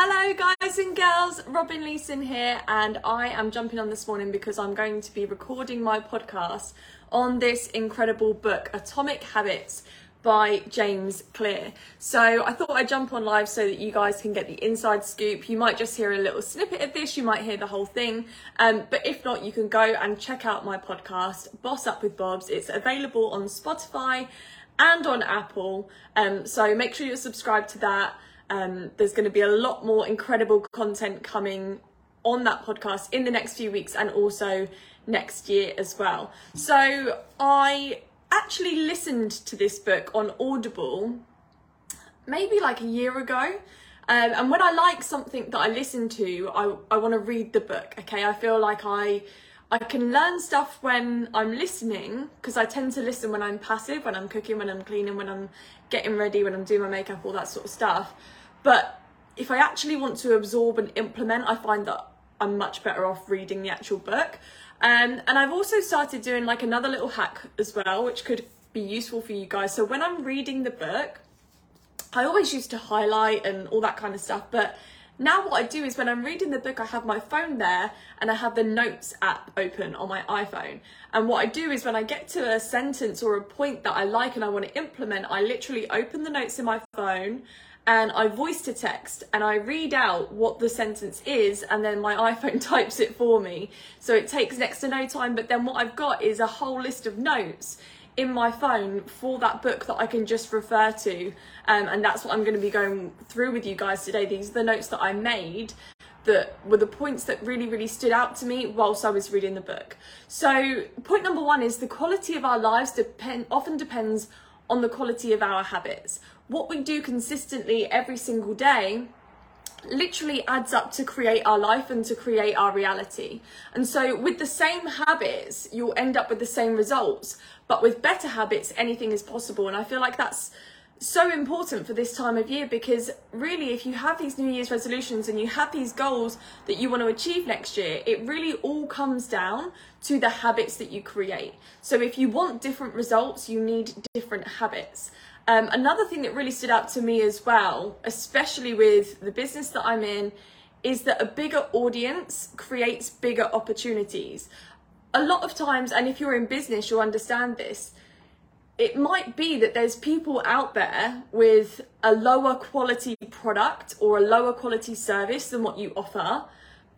Hello, guys and girls. Robin Leeson here, and I am jumping on this morning because I'm going to be recording my podcast on this incredible book, Atomic Habits by James Clear. So I thought I'd jump on live so that you guys can get the inside scoop. You might just hear a little snippet of this, you might hear the whole thing. Um, but if not, you can go and check out my podcast, Boss Up with Bobs. It's available on Spotify and on Apple. Um, so make sure you're subscribed to that. Um, there's going to be a lot more incredible content coming on that podcast in the next few weeks and also next year as well. So I actually listened to this book on Audible maybe like a year ago. Um, and when I like something that I listen to, I, I want to read the book. Okay, I feel like I I can learn stuff when I'm listening because I tend to listen when I'm passive, when I'm cooking, when I'm cleaning, when I'm getting ready, when I'm doing my makeup, all that sort of stuff. But if I actually want to absorb and implement, I find that I'm much better off reading the actual book. Um, and I've also started doing like another little hack as well, which could be useful for you guys. So when I'm reading the book, I always used to highlight and all that kind of stuff, but now what I do is when I'm reading the book, I have my phone there and I have the notes app open on my iPhone. And what I do is when I get to a sentence or a point that I like and I want to implement, I literally open the notes in my phone and I voice to text and I read out what the sentence is and then my iPhone types it for me. So it takes next to no time, but then what I've got is a whole list of notes in my phone for that book that I can just refer to. Um, and that's what I'm going to be going through with you guys today. These are the notes that I made that were the points that really, really stood out to me whilst I was reading the book. So, point number one is the quality of our lives depend often depends on the quality of our habits what we do consistently every single day literally adds up to create our life and to create our reality. And so, with the same habits, you'll end up with the same results. But with better habits, anything is possible. And I feel like that's so important for this time of year because really, if you have these New Year's resolutions and you have these goals that you want to achieve next year, it really all comes down to the habits that you create. So, if you want different results, you need different habits. Um, another thing that really stood out to me as well, especially with the business that I'm in, is that a bigger audience creates bigger opportunities. A lot of times, and if you're in business, you'll understand this. It might be that there's people out there with a lower quality product or a lower quality service than what you offer,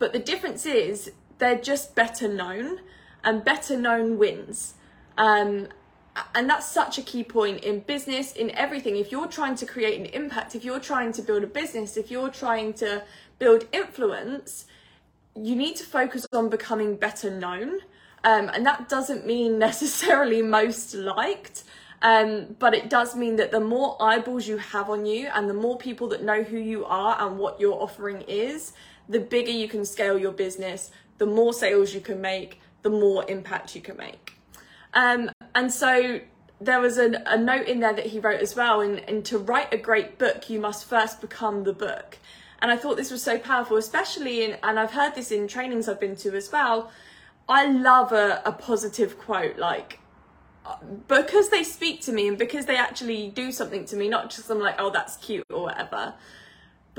but the difference is they're just better known, and better known wins. Um, and that's such a key point in business in everything. If you're trying to create an impact if you're trying to build a business if you're trying to build influence you need to focus on becoming better known. Um, and that doesn't mean necessarily most liked um, but it does mean that the more eyeballs you have on you and the more people that know who you are and what your offering is the bigger you can scale your business the more sales you can make the more impact you can make um, and so there was a, a note in there that he wrote as well. And, and to write a great book, you must first become the book. And I thought this was so powerful, especially in, and I've heard this in trainings I've been to as well. I love a, a positive quote, like, because they speak to me and because they actually do something to me, not just I'm like, oh, that's cute or whatever.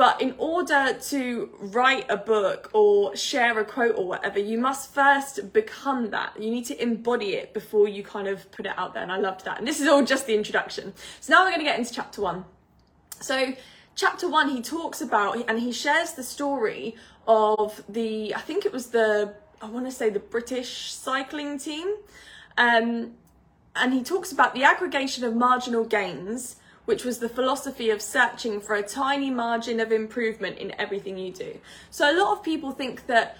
But in order to write a book or share a quote or whatever, you must first become that. You need to embody it before you kind of put it out there. And I loved that. And this is all just the introduction. So now we're going to get into chapter one. So, chapter one, he talks about and he shares the story of the, I think it was the, I want to say the British cycling team. Um, and he talks about the aggregation of marginal gains which was the philosophy of searching for a tiny margin of improvement in everything you do. So a lot of people think that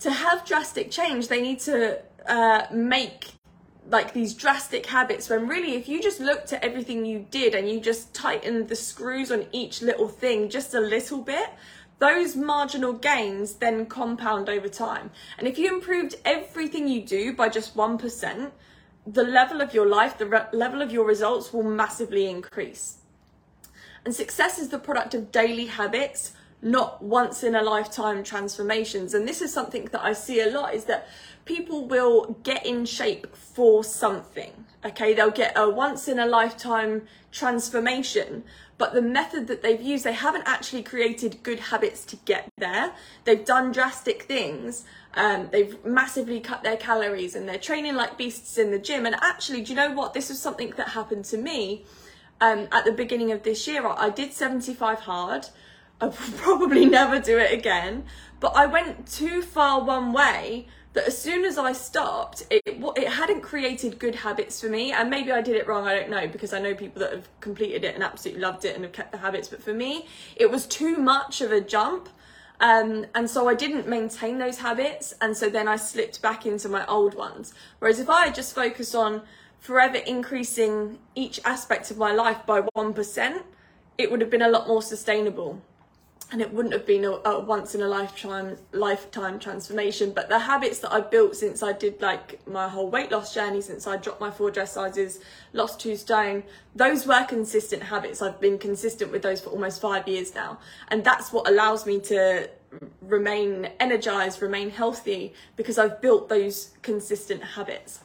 to have drastic change, they need to uh, make like these drastic habits when really if you just looked at everything you did and you just tightened the screws on each little thing just a little bit those marginal gains then compound over time and if you improved everything you do by just 1% the level of your life, the re- level of your results will massively increase. And success is the product of daily habits, not once in a lifetime transformations. And this is something that I see a lot is that people will get in shape for something. Okay, they'll get a once in a lifetime transformation, but the method that they've used, they haven't actually created good habits to get there. They've done drastic things. Um, they've massively cut their calories and they're training like beasts in the gym. And actually, do you know what? This was something that happened to me um, at the beginning of this year. I did 75 hard. I'll probably never do it again. But I went too far one way that as soon as I stopped, it it hadn't created good habits for me. And maybe I did it wrong. I don't know because I know people that have completed it and absolutely loved it and have kept the habits. But for me, it was too much of a jump. Um, and so I didn't maintain those habits, and so then I slipped back into my old ones. Whereas if I had just focused on forever increasing each aspect of my life by 1%, it would have been a lot more sustainable and it wouldn't have been a, a, once in a lifetime lifetime transformation but the habits that i've built since i did like my whole weight loss journey since i dropped my four dress sizes lost two stone those were consistent habits. I've been consistent with those for almost five years now. And that's what allows me to remain energized remain healthy because i've built those consistent habits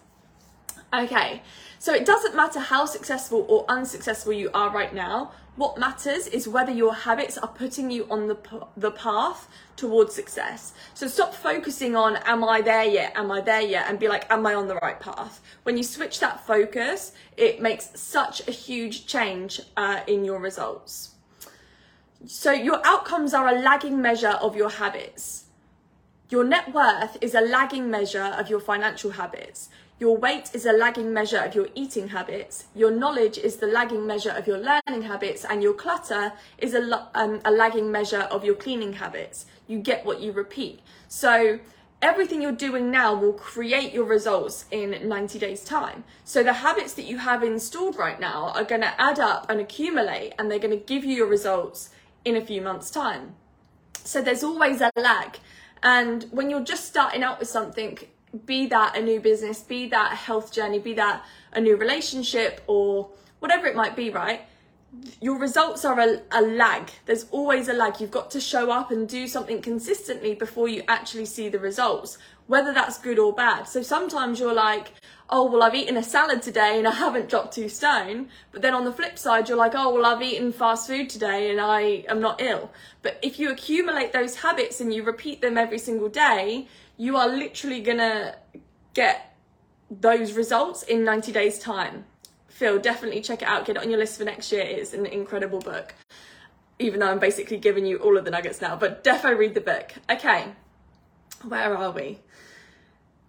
okay so it doesn't matter how successful or unsuccessful you are right now what matters is whether your habits are putting you on the, the path towards success. So stop focusing on, am I there yet? Am I there yet? And be like, am I on the right path? When you switch that focus, it makes such a huge change uh, in your results. So your outcomes are a lagging measure of your habits. Your net worth is a lagging measure of your financial habits. Your weight is a lagging measure of your eating habits. Your knowledge is the lagging measure of your learning habits. And your clutter is a, um, a lagging measure of your cleaning habits. You get what you repeat. So everything you're doing now will create your results in 90 days time. So the habits that you have installed right now are going to add up and accumulate and they're going to give you your results in a few months time. So there's always a lag. And when you're just starting out with something, be that a new business, be that a health journey, be that a new relationship or whatever it might be, right? Your results are a, a, lag. There's always a lag. You've got to show up and do something consistently before you actually see the results, whether that's good or bad. So sometimes you're like, oh, well, I've eaten a salad today and I haven't dropped two stone. But then on the flip side, you're like, oh, well, I've eaten fast food today and I am not ill. But if you accumulate those habits and you repeat them every single day, you are literally gonna get those results in 90 days time. Phil definitely check it out get it on your list for next year. It's an incredible book even though i'm basically giving you all of the nuggets now but defo read the book. Okay where are we?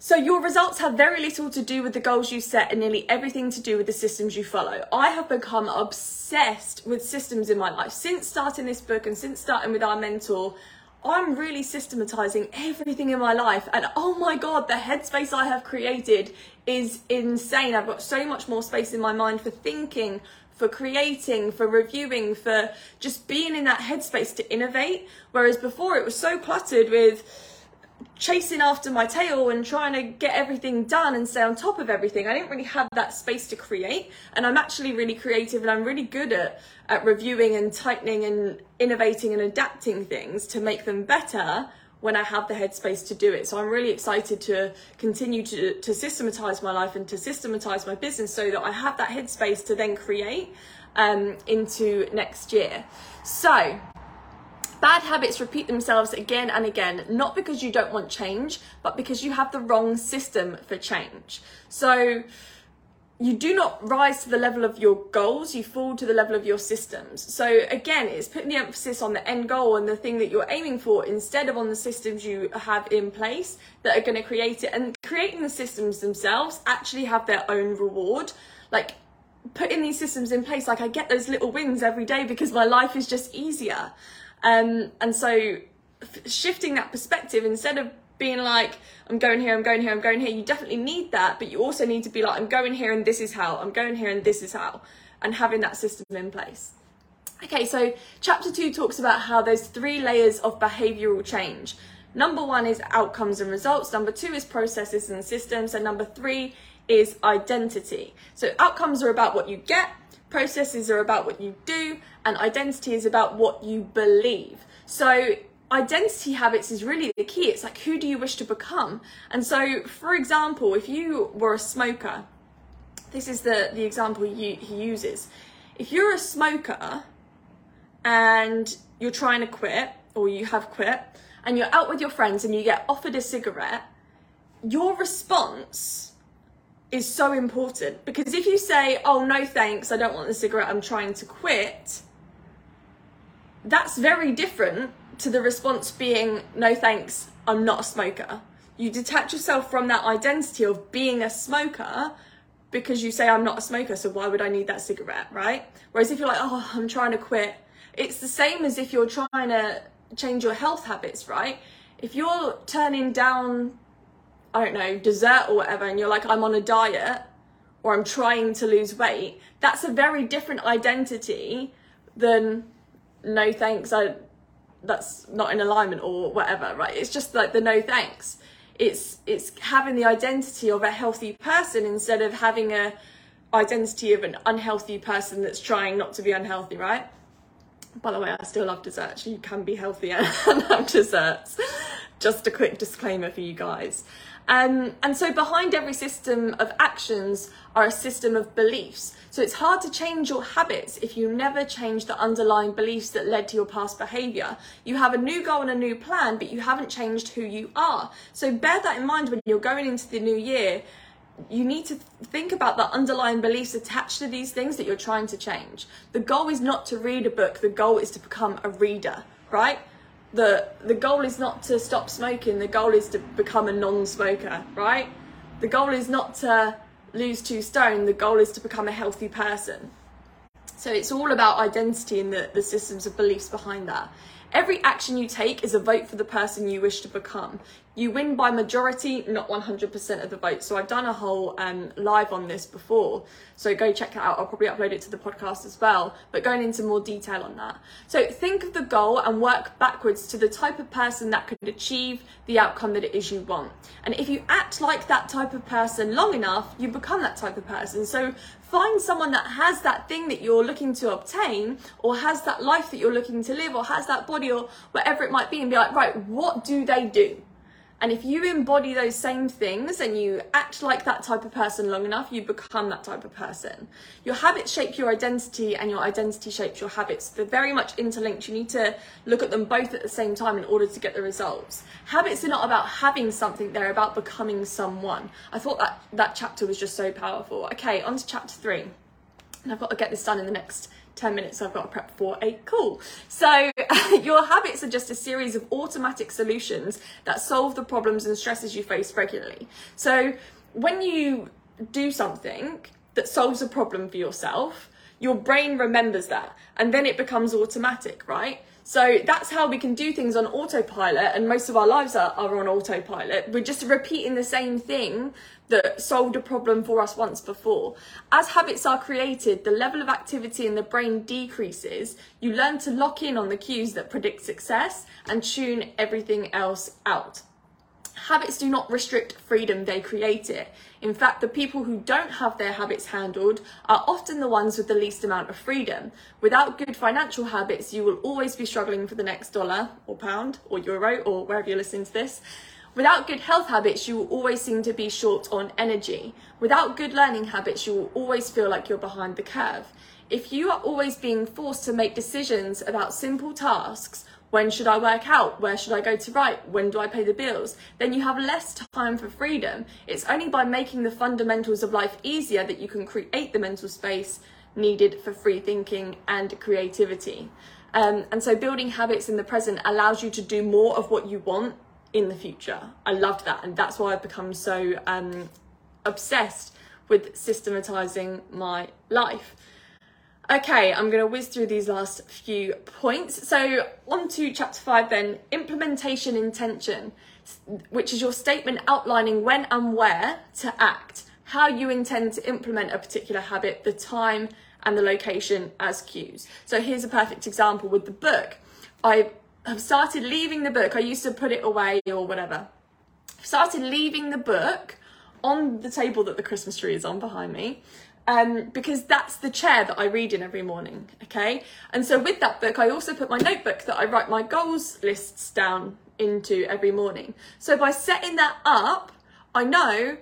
So your results have very little to do with the goals you set and nearly everything to do with the systems you follow. I have become obsessed with systems in my life. Since starting this book and since starting with our mentor I'm really systematizing everything in my life. And oh my God, the headspace I have created is insane. I've got so much more space in my mind for thinking, for creating, for reviewing, for just being in that headspace to innovate. Whereas before it was so cluttered with, chasing after my tail and trying to get everything done and stay on top of everything. I didn't really have that space to create. And I'm actually really creative and I'm really good at, at reviewing and tightening and innovating and adapting things to make them better when I have the headspace to do it. So I'm really excited to continue to, to systematize my life and to systematize my business so that I have that headspace to then create um, into next year. So Bad habits repeat themselves again and again, not because you don't want change, but because you have the wrong system for change. So you do not rise to the level of your goals, you fall to the level of your systems. So again, it's putting the emphasis on the end goal and the thing that you're aiming for instead of on the systems you have in place that are going to create it. And creating the systems themselves actually have their own reward. Like putting these systems in place, like I get those little wins every day because my life is just easier. Um, and so shifting that perspective instead of being like, I'm going here, I'm going here, I'm going here, you definitely need that, but you also need to be like, I'm going here and this is how, I'm going here and this is how, and having that system in place. Okay, so chapter two talks about how there's three layers of behavioral change. Number one is outcomes and results, number two is processes and systems, and number three is identity. So outcomes are about what you get, processes are about what you do, and identity is about what you believe. So identity habits is really the key. It's like, who do you wish to become? And so, for example, if you were a smoker, this is the, the example he, he uses. If you're a smoker and you're trying to quit, or you have quit, and you're out with your friends and you get offered a cigarette, your response is so important because if you say, Oh, no thanks, I don't want the cigarette, I'm trying to quit, that's very different to the response being, no thanks, I'm not a smoker. You detach yourself from that identity of being a smoker because you say, I'm not a smoker, so why would I need that cigarette, right? Whereas if you're like, oh, I'm trying to quit, it's the same as if you're trying to change your health habits, right? If you're turning down, I don't know, dessert or whatever, and you're like, I'm on a diet or I'm trying to lose weight, that's a very different identity than no thanks, I that's not in alignment or whatever, right? It's just like the no thanks. It's it's having the identity of a healthy person instead of having a identity of an unhealthy person that's trying not to be unhealthy, right? By the way, I still love desserts. You can be healthy and have desserts. Just a quick disclaimer for you guys. Um, and so behind every system of actions are a system of beliefs. So it's hard to change your habits if you never change the underlying beliefs that led to your past behavior. You have a new goal and a new plan, but you haven't changed who you are. So bear that in mind when you're going into the new year. You need to think about the underlying beliefs attached to these things that you're trying to change. The goal is not to read a book, the goal is to become a reader, right? The the goal is not to stop smoking the goal is to become a non-smoker right? The goal is not to lose two stone the goal is to become a healthy person. So it's all about identity and the, the systems of beliefs behind that. Every action you take is a vote for the person you wish to become. You win by majority, not 100% of the vote. So I've done a whole um, live on this before. So go check that out. I'll probably upload it to the podcast as well, but going into more detail on that. So think of the goal and work backwards to the type of person that could achieve the outcome that it is you want. And if you act like that type of person long enough, you become that type of person. So find someone that has that thing that you're looking to obtain or has that life that you're looking to live or has that body or whatever it might be and be like right what do they do and if you embody those same things and you act like that type of person long enough, you become that type of person. Your habits shape your identity and your identity shapes your habits. They're very much interlinked. You need to look at them both at the same time in order to get the results. Habits are not about having something, they're about becoming someone. I thought that that chapter was just so powerful. Okay, on to chapter three. And I've got to get this done in the next 10 minutes I've got to prep for a call. So your habits are just a series of automatic solutions that solve the problems and stresses you face regularly. So when you do something that solves a problem for yourself, your brain remembers that and then it becomes automatic, right? So that's how we can do things on autopilot, and most of our lives are, are on autopilot. We're just repeating the same thing that solved a problem for us once before. As habits are created, the level of activity in the brain decreases. You learn to lock in on the cues that predict success and tune everything else out. Habits do not restrict freedom, they create it. In fact, the people who don't have their habits handled are often the ones with the least amount of freedom. Without good financial habits, you will always be struggling for the next dollar or pound or euro or wherever you're listening to this. Without good health habits, you will always seem to be short on energy. Without good learning habits, you will always feel like you're behind the curve. If you are always being forced to make decisions about simple tasks, when should I work out? Where should I go to write? When do I pay the bills? Then you have less time for freedom. It's only by making the fundamentals of life easier that you can create the mental space needed for free thinking and creativity. Um, and so building habits in the present allows you to do more of what you want in the future. I loved that, and that's why I've become so um, obsessed with systematizing my life. Okay, I'm going to whiz through these last few points. So, on to chapter five then implementation intention, which is your statement outlining when and where to act, how you intend to implement a particular habit, the time and the location as cues. So, here's a perfect example with the book. I have started leaving the book. I used to put it away or whatever. I've started leaving the book on the table that the Christmas tree is on behind me. Um, because that's the chair that I read in every morning. Okay. And so with that book, I also put my notebook that I write my goals lists down into every morning. So by setting that up, I know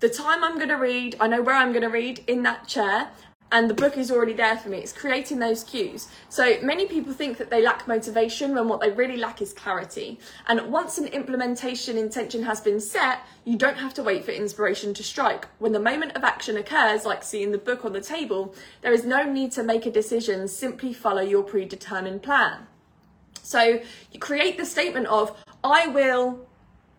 the time I'm going to read, I know where I'm going to read in that chair, and the book is already there for me. It's creating those cues. So many people think that they lack motivation when what they really lack is clarity. And once an implementation intention has been set, you don't have to wait for inspiration to strike. When the moment of action occurs, like seeing the book on the table, there is no need to make a decision, simply follow your predetermined plan. So you create the statement of, I will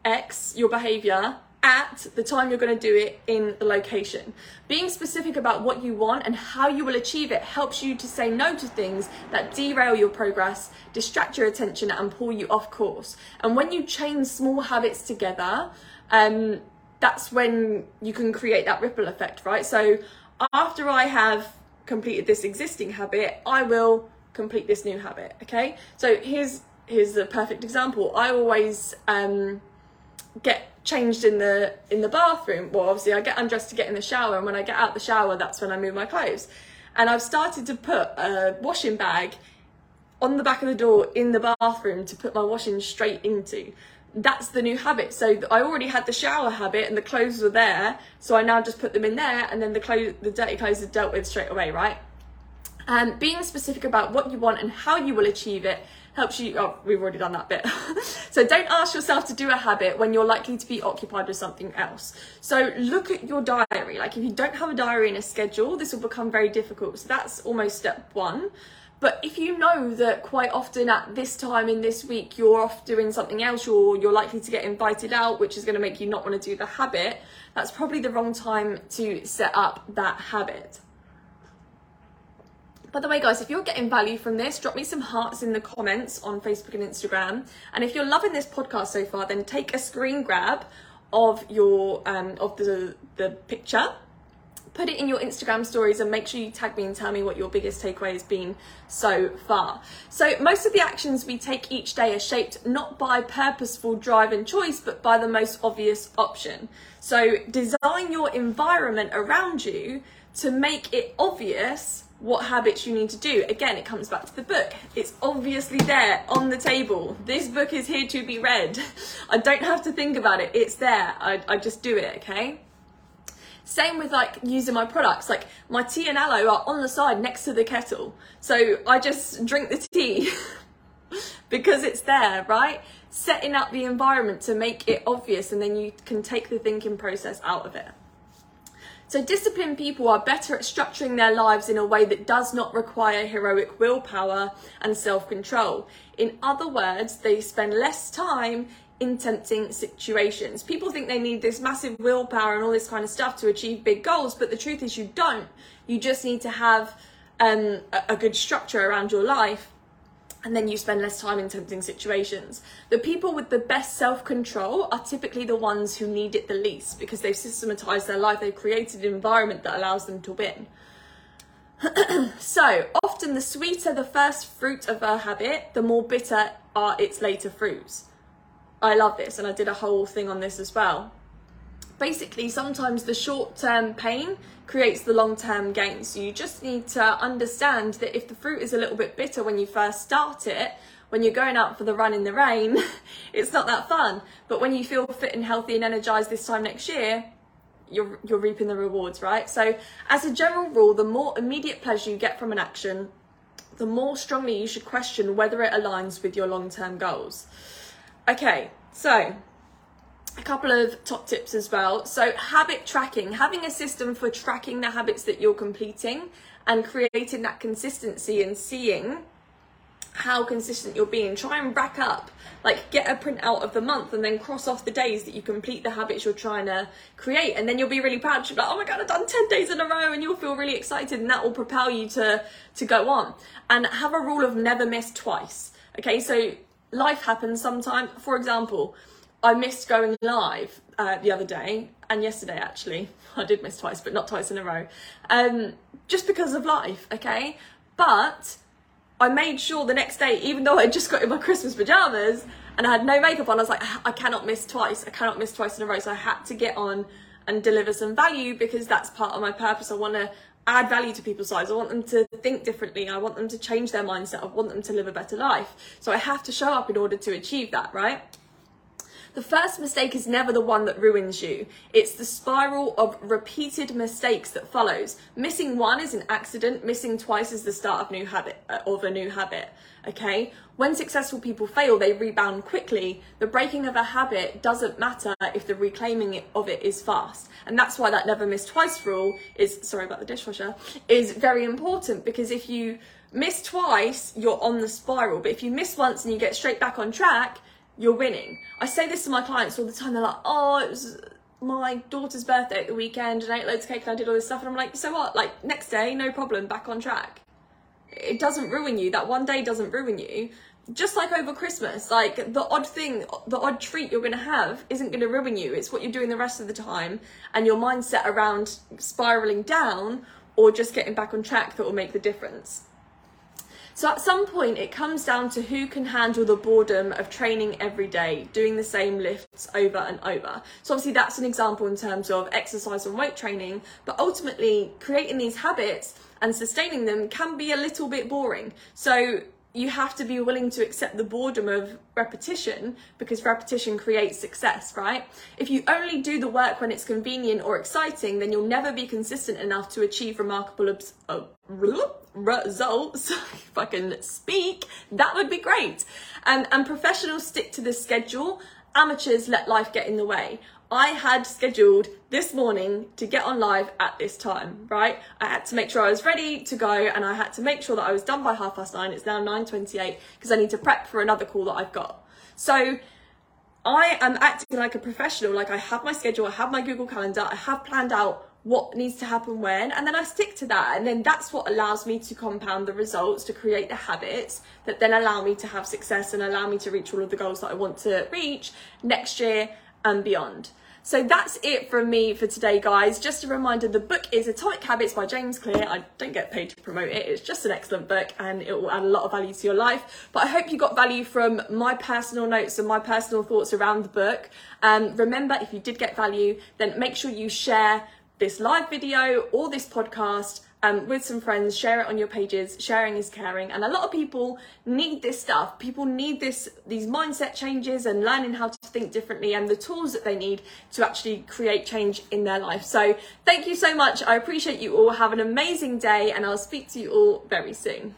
X your behavior at the time you're going to do it in the location. Being specific about what you want and how you will achieve it helps you to say no to things that derail your progress, distract your attention, and pull you off course. And when you chain small habits together, um, that's when you can create that ripple effect, right? So after I have completed this existing habit, I will complete this new habit. Okay, so here's here's a perfect example. I always um, get changed in the in the bathroom. Well, obviously I get undressed to get in the shower, and when I get out the shower, that's when I move my clothes. And I've started to put a washing bag on the back of the door in the bathroom to put my washing straight into. That's the new habit. So I already had the shower habit and the clothes were there, so I now just put them in there, and then the clothes, the dirty clothes are dealt with straight away, right? And being specific about what you want and how you will achieve it helps you. Oh, we've already done that bit. so don't ask yourself to do a habit when you're likely to be occupied with something else. So look at your diary. Like if you don't have a diary and a schedule, this will become very difficult. So that's almost step one. But if you know that quite often at this time in this week you're off doing something else, or you're likely to get invited out, which is going to make you not want to do the habit, that's probably the wrong time to set up that habit. By the way, guys, if you're getting value from this, drop me some hearts in the comments on Facebook and Instagram. And if you're loving this podcast so far, then take a screen grab of your um, of the the picture put it in your Instagram stories and make sure you tag me and tell me what your biggest takeaway has been so far. So, most of the actions we take each day are shaped not by purposeful drive and choice, but by the most obvious option. So, design your environment around you to make it obvious what habits you need to do. Again, it comes back to the book. It's obviously there on the table. This book is here to be read. I don't have to think about it. It's there. I, I just do it, okay? Same with like using my products. Like my tea and aloe are on the side next to the kettle. So I just drink the tea because it's there, right? Setting up the environment to make it obvious and then you can take the thinking process out of it. So, disciplined people are better at structuring their lives in a way that does not require heroic willpower and self control. In other words, they spend less time in tempting situations. People think they need this massive willpower and all this kind of stuff to achieve big goals, but the truth is, you don't. You just need to have um, a, a good structure around your life and then you spend less time in tempting situations. The people with the best self control are typically the ones who need it the least because they've systematized their life, they've created an environment that allows them to win. so, often the sweeter the first fruit of a habit, the more bitter are its later fruits. I love this, and I did a whole thing on this as well basically sometimes the short term pain creates the long term gain. So you just need to understand that if the fruit is a little bit bitter when you first start it, when you're going out for the run in the rain, it's not that fun. But when you feel fit and healthy and energized this time next year, you're, you're reaping the rewards, right? So, as a general rule, the more immediate pleasure you get from an action, the more strongly you should question whether it aligns with your long term goals. Okay, so a couple of top tips as well. So, habit tracking, having a system for tracking the habits that you're completing and creating that consistency and seeing how consistent you're being. Try and rack up, like get a print out of the month and then cross off the days that you complete the habits you're trying to create. And then you'll be really proud. You'll be like, oh my God, I've done 10 days in a row. And you'll feel really excited and that will propel you to, to go on. And have a rule of never miss twice. Okay, so life happens sometimes. For example, I missed going live uh, the other day and yesterday actually. I did miss twice, but not twice in a row. Um, just because of life, okay? But I made sure the next day, even though I just got in my Christmas pajamas and I had no makeup on, I was like, I cannot miss twice. I cannot miss twice in a row. So I had to get on and deliver some value because that's part of my purpose. I want to add value to people's lives. I want them to think differently. I want them to change their mindset. I want them to live a better life. So I have to show up in order to achieve that, right? The first mistake is never the one that ruins you. It's the spiral of repeated mistakes that follows. Missing one is an accident, missing twice is the start of new habit uh, of a new habit. Okay? When successful people fail, they rebound quickly. The breaking of a habit doesn't matter if the reclaiming of it is fast. And that's why that never miss twice rule is sorry about the dishwasher is very important because if you miss twice, you're on the spiral. But if you miss once and you get straight back on track, you're winning. I say this to my clients all the time. They're like, oh, it was my daughter's birthday at the weekend and I ate loads of cake and I did all this stuff. And I'm like, so what? Like, next day, no problem, back on track. It doesn't ruin you. That one day doesn't ruin you. Just like over Christmas, like the odd thing, the odd treat you're going to have isn't going to ruin you. It's what you're doing the rest of the time and your mindset around spiraling down or just getting back on track that will make the difference. So at some point, it comes down to who can handle the boredom of training every day, doing the same lifts over and over. So obviously, that's an example in terms of exercise and weight training, but ultimately, creating these habits and sustaining them can be a little bit boring. So you have to be willing to accept the boredom of repetition because repetition creates success, right? If you only do the work when it's convenient or exciting, then you'll never be consistent enough to achieve remarkable obs- uh, results. if I can speak, that would be great. Um, and professionals stick to the schedule. Amateurs let life get in the way. I had scheduled this morning to get on live at this time, right? I had to make sure I was ready to go and I had to make sure that I was done by half past nine. It's now 9.28 because I need to prep for another call that I've got. So I am acting like a professional, like I have my schedule, I have my Google Calendar, I have planned out what needs to happen when, and then I stick to that. And then that's what allows me to compound the results, to create the habits that then allow me to have success and allow me to reach all of the goals that I want to reach next year and beyond. So that's it from me for today, guys. Just a reminder the book is Atomic Habits by James Clear. I don't get paid to promote it, it's just an excellent book and it will add a lot of value to your life. But I hope you got value from my personal notes and my personal thoughts around the book. Um, remember, if you did get value, then make sure you share this live video or this podcast um, with some friends, share it on your pages. Sharing is caring, and a lot of people need this stuff. People need this, these mindset changes, and learning how to think differently, and the tools that they need to actually create change in their life. So, thank you so much. I appreciate you all. Have an amazing day, and I'll speak to you all very soon.